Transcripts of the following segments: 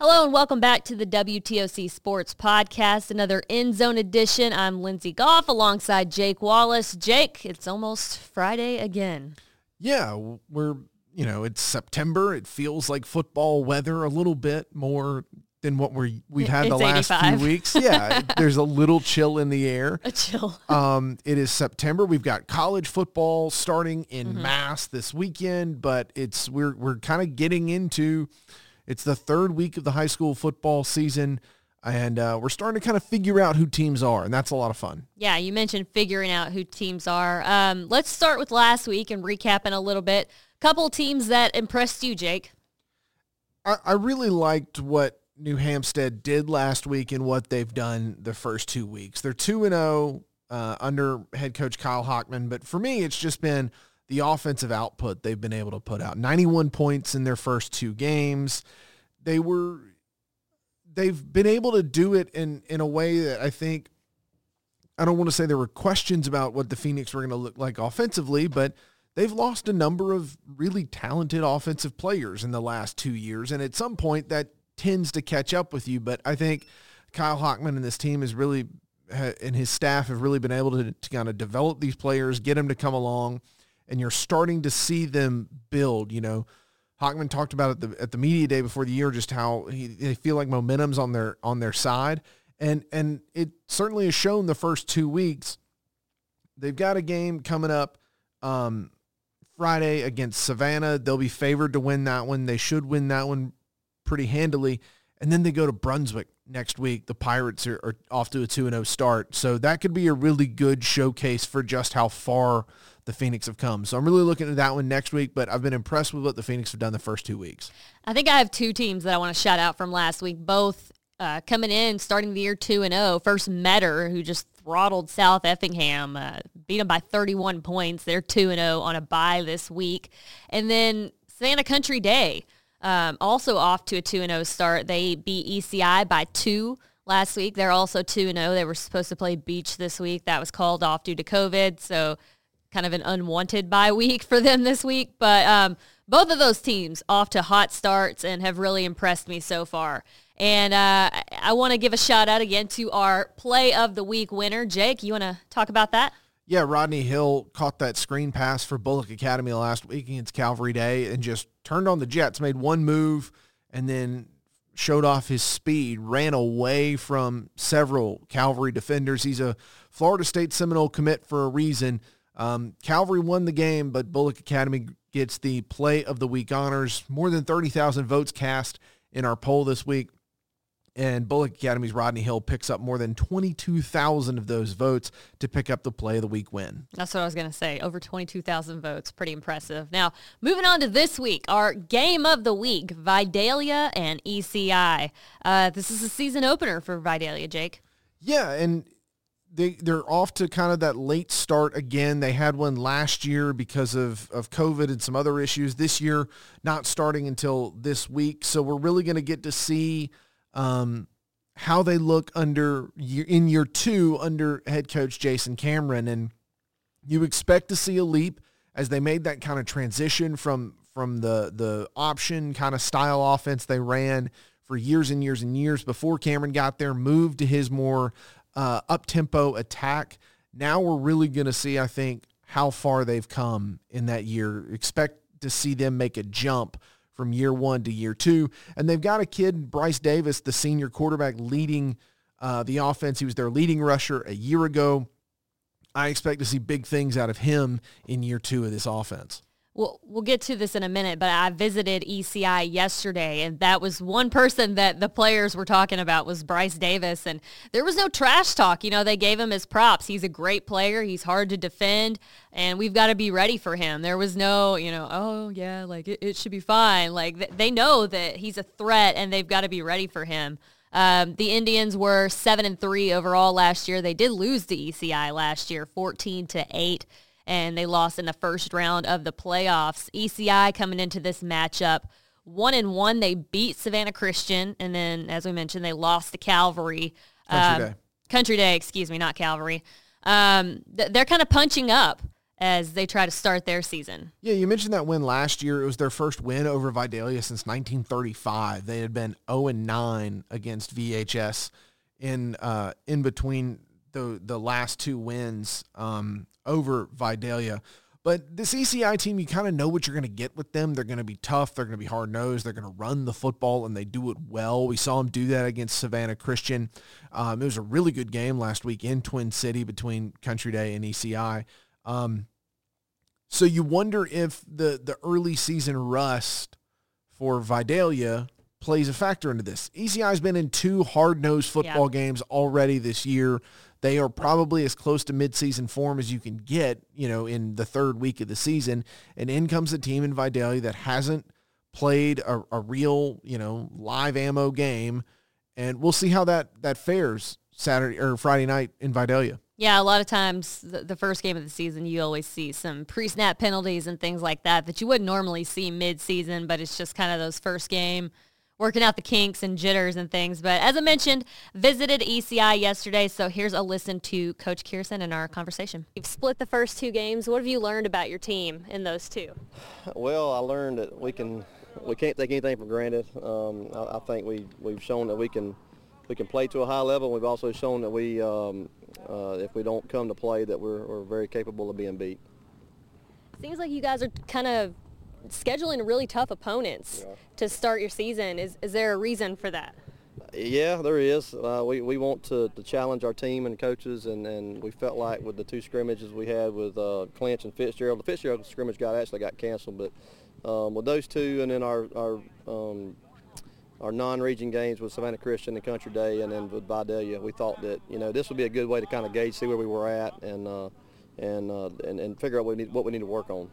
Hello and welcome back to the WTOC Sports Podcast, another end zone edition. I'm Lindsay Goff alongside Jake Wallace. Jake, it's almost Friday again. Yeah, we're, you know, it's September. It feels like football weather a little bit more than what we're we've had It's the last 85. few weeks. Yeah, there's a little chill in the air. A chill. Um, it is September. We've got college football starting in Mm-hmm. mass this weekend, but it's we're we're kind of getting into it's the third week of the high school football season, and uh, we're starting to kind of figure out who teams are, and that's a lot of fun. Yeah, you mentioned figuring out who teams are. Um, let's start with last week and recapping a little bit. Couple teams that impressed you, Jake. I, I really liked what New Hampstead did last week and what they've done the first two weeks. They're 2 and 0 uh, under head coach Kyle Hockman, but for me, it's just been the offensive output they've been able to put out. 91 points in their first two games. They were they've been able to do it in in a way that I think I don't want to say there were questions about what the Phoenix were going to look like offensively, but they've lost a number of really talented offensive players in the last two years. And at some point that tends to catch up with you. But I think Kyle Hockman and this team is really, and his staff have really been able to, to kind of develop these players, get them to come along. And you're starting to see them build, you know, Hockman talked about at the at the media day before the year just how he, they feel like momentum's on their on their side, and and it certainly has shown the first two weeks. They've got a game coming up um, Friday against Savannah. They'll be favored to win that one. They should win that one pretty handily, and then they go to Brunswick next week. The Pirates are, are off to a two and zero start, so that could be a really good showcase for just how far the Phoenix have come. So I'm really looking at that one next week, but I've been impressed with what the Phoenix have done the first two weeks. I think I have two teams that I want to shout out from last week, both uh, coming in, starting the year 2 and 0. First, Metter, who just throttled South Effingham, uh, beat them by 31 points. They're 2 and 0 on a bye this week. And then Santa Country Day, um, also off to a 2 and 0 start. They beat ECI by 2 last week. They're also 2 and 0. They were supposed to play Beach this week. That was called off due to COVID. So kind of an unwanted bye week for them this week. But um, both of those teams off to hot starts and have really impressed me so far. And uh, I want to give a shout out again to our play of the week winner. Jake, you want to talk about that? Yeah, Rodney Hill caught that screen pass for Bulloch Academy last week against Calvary Day and just turned on the Jets, made one move, and then showed off his speed, ran away from several Calvary defenders. He's a Florida State Seminole commit for a reason. Um, Calvary won the game, but Bulloch Academy gets the play of the week honors. More than 30,000 votes cast in our poll this week. And Bulloch Academy's Rodney Hill picks up more than 22,000 of those votes to pick up the play of the week win. That's what I was going to say. Over 22,000 votes. Pretty impressive. Now, moving on to this week, our game of the week, Vidalia and ECI. Uh, this is a season opener for Vidalia, Jake. Yeah, and they they're off to kind of that late start again. They had one last year because of of COVID and some other issues. This year, not starting until this week, so we're really going to get to see um, how they look under in year two under head coach Jason Cameron, and you expect to see a leap as they made that kind of transition from from the the option kind of style offense they ran for years and years and years before Cameron got there, moved to his more uh, up tempo attack. Now we're really going to see, I think, how far they've come in that year. Expect to see them make a jump from year one to year two. And they've got a kid, Bryce Davis, the senior quarterback, leading uh, the offense. He was their leading rusher a year ago. I expect to see big things out of him in year two of this offense. We'll, we'll get to this in a minute, but I visited ECI yesterday, and that was one person that the players were talking about was Bryce Davis, and there was no trash talk. You know, they gave him his props. He's a great player. He's hard to defend, and we've got to be ready for him. There was no, you know, oh yeah, like it, it should be fine. Like th- they know that he's a threat, and they've got to be ready for him. Um, the Indians were seven and three overall last year. They did lose to ECI last year, fourteen to eight and they lost in the first round of the playoffs. ECI coming into this matchup, one and one, they beat Savannah Christian, and then as we mentioned, they lost to Calvary. Country Um, Day. Country Day, excuse me, not Calvary. Um, th- they're kind of punching up, as they try to start their season. Yeah, you mentioned that win last year. It was their first win over Vidalia since 1935. They had been 0 and 9 against VHS in uh, in between the the last two wins um, over Vidalia. But this ECI team, you kind of know what you're going to get with them. They're going to be tough. They're going to be hard nosed. They're going to run the football, and they do it well. We saw them do that against Savannah Christian. Um, it was a really good game last week in Twin City between Country Day and ECI. Um, so you wonder if the the early season rust for Vidalia plays a factor into this. ECI's been in two hard-nosed football yeah. games already this year. They are probably as close to midseason form as you can get, you know, in the third week of the season. And in comes a team in Vidalia that hasn't played a, a real, you know, live ammo game. And we'll see how that, that fares Saturday or Friday night in Vidalia. Yeah, a lot of times the, first game of the season, you always see some pre-snap penalties and things like that that you wouldn't normally see mid-season, but it's just kind of those first game working out the kinks and jitters and things. But as I mentioned, visited ECI yesterday, so here's a listen to Coach Kierson in our conversation. You've split the first two games. What have you learned about your team in those two? Well, I learned that we can we can't take anything for granted. Um, I, I, think we we've shown that we can we can play to a high level. We've also shown that we um, uh, if we don't come to play, that we're, we're very capable of being beat. Seems like you guys are kind of scheduling really tough opponents yeah. to start your season. Is, is there a reason for that? Yeah, there is. Uh, we, we want to, to challenge our team and coaches, and, and we felt like with the two scrimmages we had with uh, Clinch and Fitzgerald, the Fitzgerald scrimmage got actually got canceled, but um, with those two and then our, our um, our non-region games with Savannah Christian and Country Day, and then with Vidalia, we thought that you know this would be a good way to kind of gauge, see where we were at, and uh, and, uh, and and figure out what we need what we need to work on.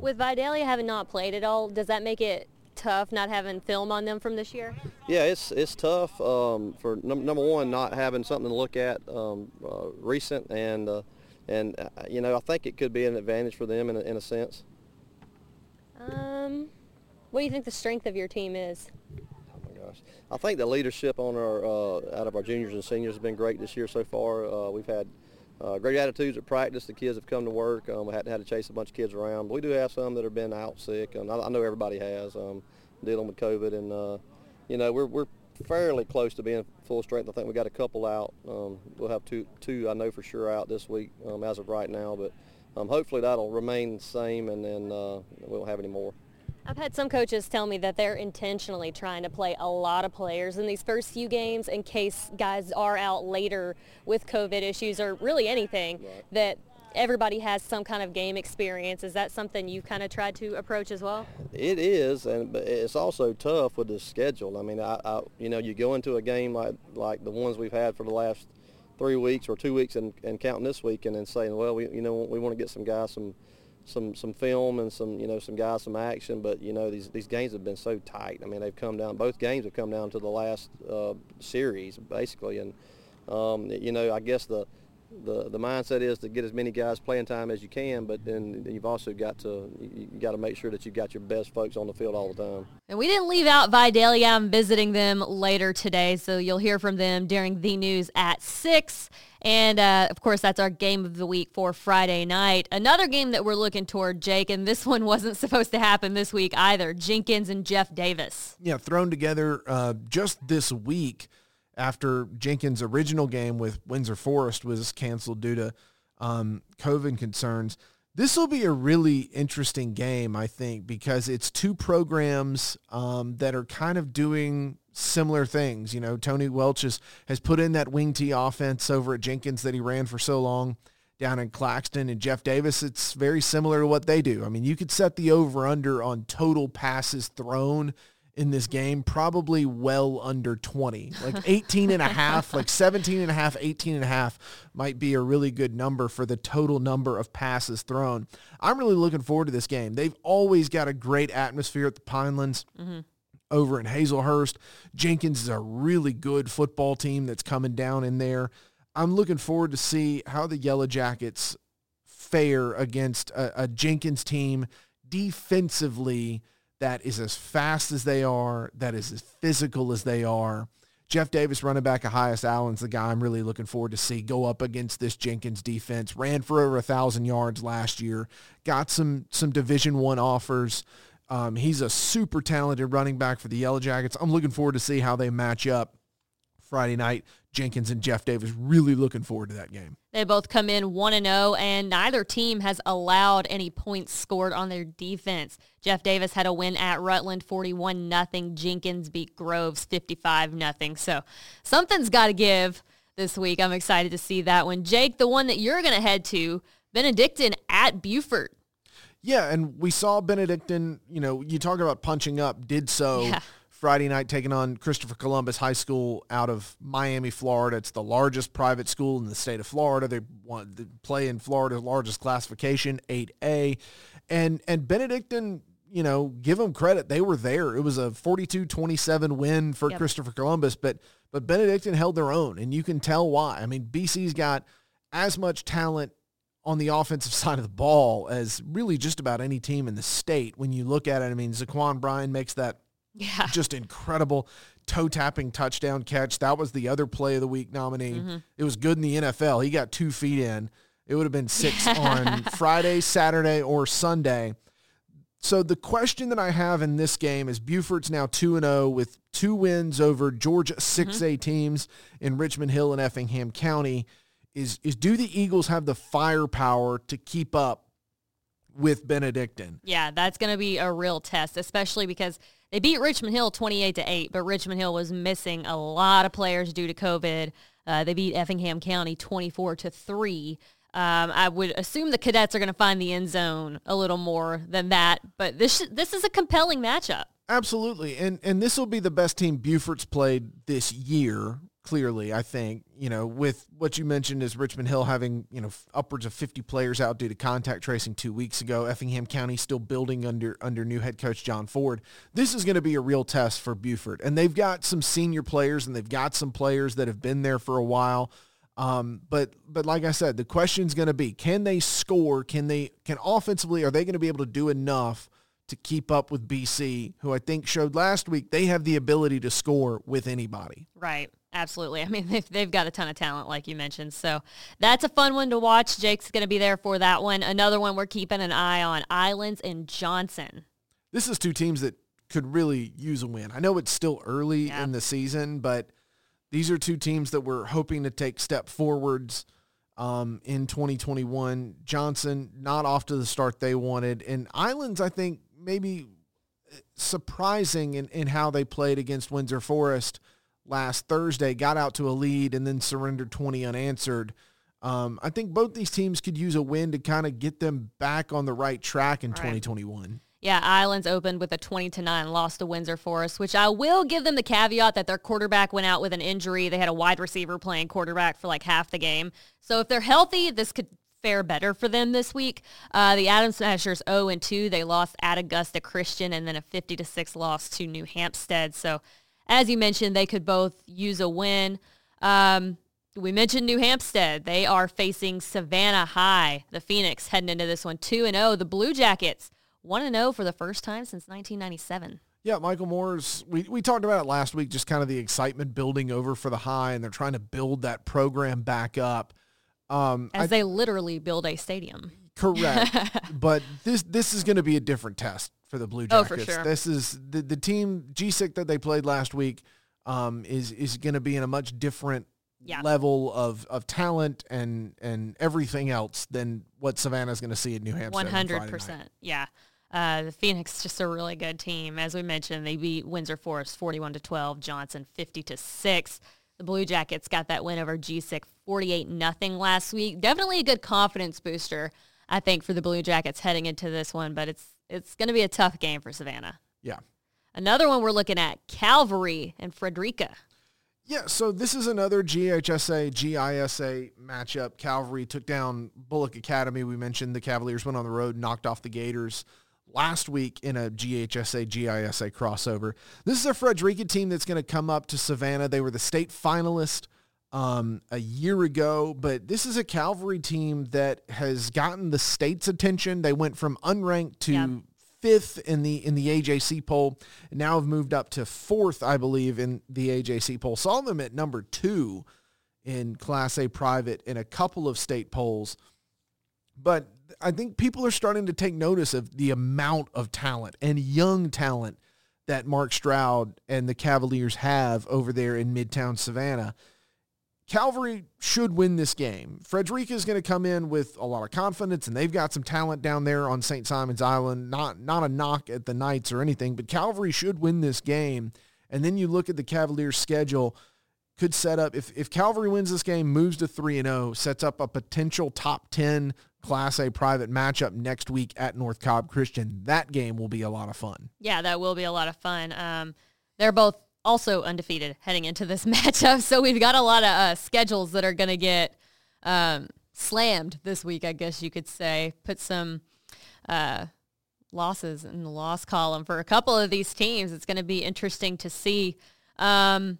With Vidalia having not played at all, does that make it tough not having film on them from this year? Yeah, it's it's tough um, for num- number one not having something to look at um, uh, recent, and uh, and uh, you know I think it could be an advantage for them in a, in a sense. Um, what do you think the strength of your team is? gosh. I think the leadership on our uh, out of our juniors and seniors has been great this year so far. Uh, we've had uh, great attitudes at practice. The kids have come to work. Um, we hadn't had to chase a bunch of kids around, but we do have some that have been out sick, and I, I know everybody has um, dealing with COVID. And uh, you know, we're we're fairly close to being full strength. I think we got a couple out. Um, we'll have two two I know for sure out this week um, as of right now, but um, hopefully that'll remain the same, and then uh, we won't have any more. I've had some coaches tell me that they're intentionally trying to play a lot of players in these first few games in case guys are out later with COVID issues or really anything right. that everybody has some kind of game experience. Is that something you've kind of tried to approach as well? It is, and it's also tough with the schedule. I mean, I, I, you know, you go into a game like like the ones we've had for the last three weeks or two weeks, and, and counting this week, and then saying, well, we you know we want to get some guys some some some film and some you know some guys some action but you know these these games have been so tight i mean they've come down both games have come down to the last uh, series basically and um, you know i guess the the the mindset is to get as many guys playing time as you can, but then you've also got to you, got to make sure that you've got your best folks on the field all the time. And we didn't leave out Vidalia. I'm visiting them later today, so you'll hear from them during the news at six. And uh, of course, that's our game of the week for Friday night. Another game that we're looking toward, Jake, and this one wasn't supposed to happen this week either. Jenkins and Jeff Davis. Yeah, thrown together uh, just this week after Jenkins' original game with Windsor Forest was canceled due to um, COVID concerns. This will be a really interesting game, I think, because it's two programs um, that are kind of doing similar things. You know, Tony Welch has, has put in that wing tee offense over at Jenkins that he ran for so long down in Claxton and Jeff Davis, it's very similar to what they do. I mean, you could set the over under on total passes thrown in this game probably well under 20 like 18 and a half like 17 and a half 18 and a half might be a really good number for the total number of passes thrown i'm really looking forward to this game they've always got a great atmosphere at the pinelands mm-hmm. over in Hazlehurst. jenkins is a really good football team that's coming down in there i'm looking forward to see how the yellow jackets fare against a, a jenkins team defensively that is as fast as they are, that is as physical as they are. Jeff Davis, running back of Highest Allen's the guy I'm really looking forward to see go up against this Jenkins defense. Ran for over a thousand yards last year. Got some some Division One offers. Um, he's a super talented running back for the Yellow Jackets. I'm looking forward to see how they match up Friday night. Jenkins and Jeff Davis really looking forward to that game. They both come in 1 and 0 and neither team has allowed any points scored on their defense. Jeff Davis had a win at Rutland 41 nothing. Jenkins beat Groves 55 nothing. So, something's got to give this week. I'm excited to see that one. Jake, the one that you're going to head to, Benedictine at Beaufort. Yeah, and we saw Benedictine, you know, you talk about punching up, did so Yeah. Friday night taking on Christopher Columbus High School out of Miami, Florida. It's the largest private school in the state of Florida. They want to play in Florida's largest classification, 8A. And and Benedictine, you know, give them credit. They were there. It was a 42-27 win for Yep. Christopher Columbus, but but Benedictine held their own, and you can tell why. I mean, BC's got as much talent on the offensive side of the ball as really just about any team in the state. When you look at it, I mean, Zaquan Bryan makes that Yeah. just incredible toe tapping touchdown catch. That was the other play of the week nominee. Mm-hmm. It was good in the NFL. He got two feet in. It would have been six on Friday, Saturday, or Sunday. So the question that I have in this game is Beaufort's now 2 and 0 with two wins over Georgia 6A mm-hmm. teams in Richmond Hill and Effingham County. Is is do the Eagles have the firepower to keep up with Benedictine? Yeah, that's going to be a real test, especially because they beat Richmond Hill 28 to 8, but Richmond Hill was missing a lot of players due to COVID. Uh, they beat Effingham County 24 to 3. Um, I would assume the cadets are going to find the end zone a little more than that, but this this is a compelling matchup. Absolutely. And and this will be the best team Beaufort's played this year, clearly, I think. You know, with what you mentioned is Richmond Hill having, you know, upwards of 50 players out due to contact tracing 2 weeks ago. Effingham County still building under under new head coach John Ford. This is going to be a real test for Beaufort. And they've got some senior players and they've got some players that have been there for a while. Um, but but like I said, the question is going to be: Can they score? Can they can offensively? Are they going to be able to do enough to keep up with BC, who I think showed last week they have the ability to score with anybody? Right. Absolutely. I mean, they've, they've got a ton of talent, like you mentioned. So that's a fun one to watch. Jake's going to be there for that one. Another one we're keeping an eye on Islands and Johnson. This is two teams that could really use a win. I know it's still early Yeah. in the season, but these are two teams that we're hoping to take step forwards um, in 2021. Johnson not off to the start they wanted, and Islands I think maybe surprising in, in how they played against Windsor Forest last Thursday. Got out to a lead and then surrendered 20 unanswered. Um, I think both these teams could use a win to kind of get them back on the right track in Right. 2021. Yeah, Islands opened with a 20 to 9 loss to Windsor Forest, which I will give them the caveat that their quarterback went out with an injury. They had a wide receiver playing quarterback for like half the game. So if they're healthy, this could fare better for them this week. Uh, the Atom Smashers 0 and 2. They lost at Augusta Christian and then a 50 to 6 loss to New Hampstead. So as you mentioned, they could both use a win. Um, we mentioned New Hampstead. They are facing Savannah High. The Phoenix heading into this one 2 and 0. The Blue Jackets 1 and 0 for the first time since 1997. Yeah, Michael Moore's. We, we talked about it last week, just kind of the excitement building over for the high, and they're trying to build that program back up. Um, As I- they literally build a stadium. Correct, but this this is going to be a different test for the Blue Oh, Jackets. for sure. This is the the team GSIC that they played last week. Um, is is going to be in a much different Yeah. level of, of talent and and everything else than what Savannah's going to see at New Hampstead. One hundred percent. Yeah. Uh, the Phoenix just a really good team. As we mentioned, they beat Windsor Forest forty-one to twelve, Johnson fifty to six. The Blue Jackets got that win over GSIC forty-eight nothing last week. Definitely a good confidence booster, I think, for the Blue Jackets heading into this one. But it's it's going to be a tough game for Savannah. Yeah. Another one we're looking at: Calvary and Frederica. Yeah, so this is another GHSA GISA matchup. Calvary took down Bulloch Academy. We mentioned the Cavaliers went on the road, knocked off the Gators last week in a GHSA GISA crossover. This is a Frederica team that's going to come up to Savannah. They were the state finalist um, a year ago, but this is a Calvary team that has gotten the state's attention. They went from unranked to Yeah. fifth in the in the AJC poll, and now have moved up to fourth, I believe, in the AJC poll. Saw them at number two in Class A private in a couple of state polls, but I think people are starting to take notice of the amount of talent and young talent that Mark Stroud and the Cavaliers have over there in Midtown Savannah. Calvary should win this game. Frederica is going to come in with a lot of confidence, and they've got some talent down there on St. Simon's Island. Not not a knock at the Knights or anything, but Calvary should win this game. And then you look at the Cavaliers' schedule, could set up if if Calvary wins this game, moves to three and zero, sets up a potential top ten Class A private matchup next week at North Cobb Christian. That game will be a lot of fun. Yeah, that will be a lot of fun. Um, they're both also undefeated heading into this matchup. So we've got a lot of uh, schedules that are going to get um, slammed this week, I guess you could say. Put some uh, losses in the loss column for a couple of these teams. It's going to be interesting to see. Um,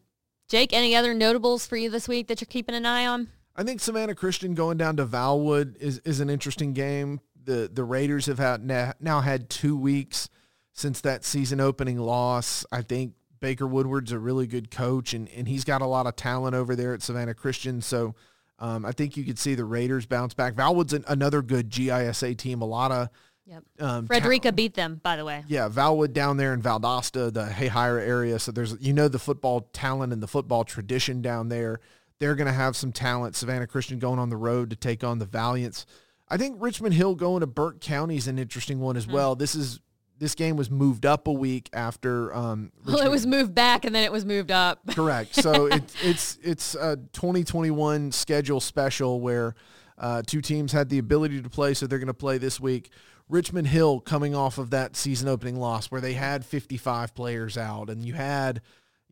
Jake, any other notables for you this week that you're keeping an eye on? I think Savannah Christian going down to Valwood is, is an interesting game. The the Raiders have had now had two weeks since that season opening loss. I think Baker Woodward's a really good coach, and, and he's got a lot of talent over there at Savannah Christian. So um, I think you could see the Raiders bounce back. Valwood's an, another good GISA team. A lot of Yep. Um, Frederica ta- beat them, by the way. Yeah, Valwood down there in Valdosta, the Hahira area. So there's you know the football talent and the football tradition down there. They're going to have some talent. Savannah Christian going on the road to take on the Valiants. I think Richmond Hill going to Burke County is an interesting one as mm-hmm. well. This is this game was moved up a week after. Um, well, it was moved back and then it was moved up. Correct. So it, it's it's a 2021 schedule special where uh, two teams had the ability to play, so they're going to play this week. Richmond Hill coming off of that season opening loss where they had 55 players out and you had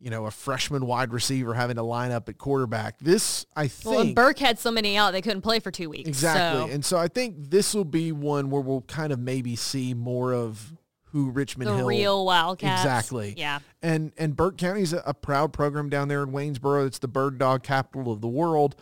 you know, a freshman wide receiver having to line up at quarterback. This, I think. Well, Burke had so many out, they couldn't play for two weeks. Exactly. So. And so I think this will be one where we'll kind of maybe see more of who Richmond the Hill real Wildcats. Exactly. Yeah. And and Burke County is a, a, proud program down there in Waynesboro. It's the bird dog capital of the world.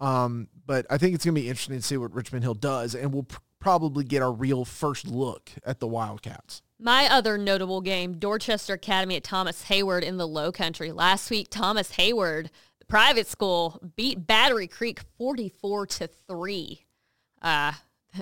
Um, but I think it's going to be interesting to see what Richmond Hill does, and we'll pr- probably get our real first look at the Wildcats. My other notable game, Dorchester Academy at Thomas Heyward in the Low Country. Last week, Thomas Heyward, the private school, beat Battery Creek 44 to 3. Uh,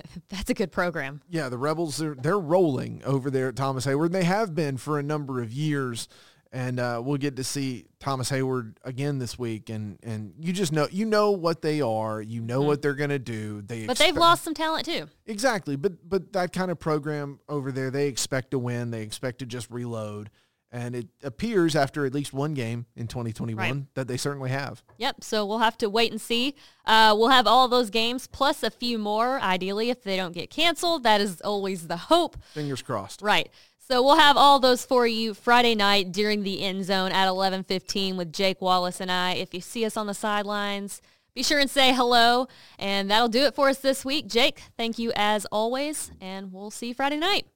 That's a good program. Yeah, the Rebels are they're rolling over there at Thomas Heyward. They have been for a number of years, and uh, we'll get to see Thomas Heyward again this week. And and you just know you know what they are. You know mm-hmm. what they're going to do. They but expect, they've lost some talent too. Exactly, but but that kind of program over there, they expect to win. They expect to just reload. And it appears after at least one game in 2021 right. that they certainly have. Yep. So we'll have to wait and see. Uh, we'll have all those games plus a few more, ideally, if they don't get canceled. That is always the hope. Fingers crossed. Right. So we'll have all those for you Friday night during the end zone at 11:15 with Jake Wallace and I. If you see us on the sidelines, be sure and say hello. And that'll do it for us this week. Jake, thank you as always, and we'll see you Friday night.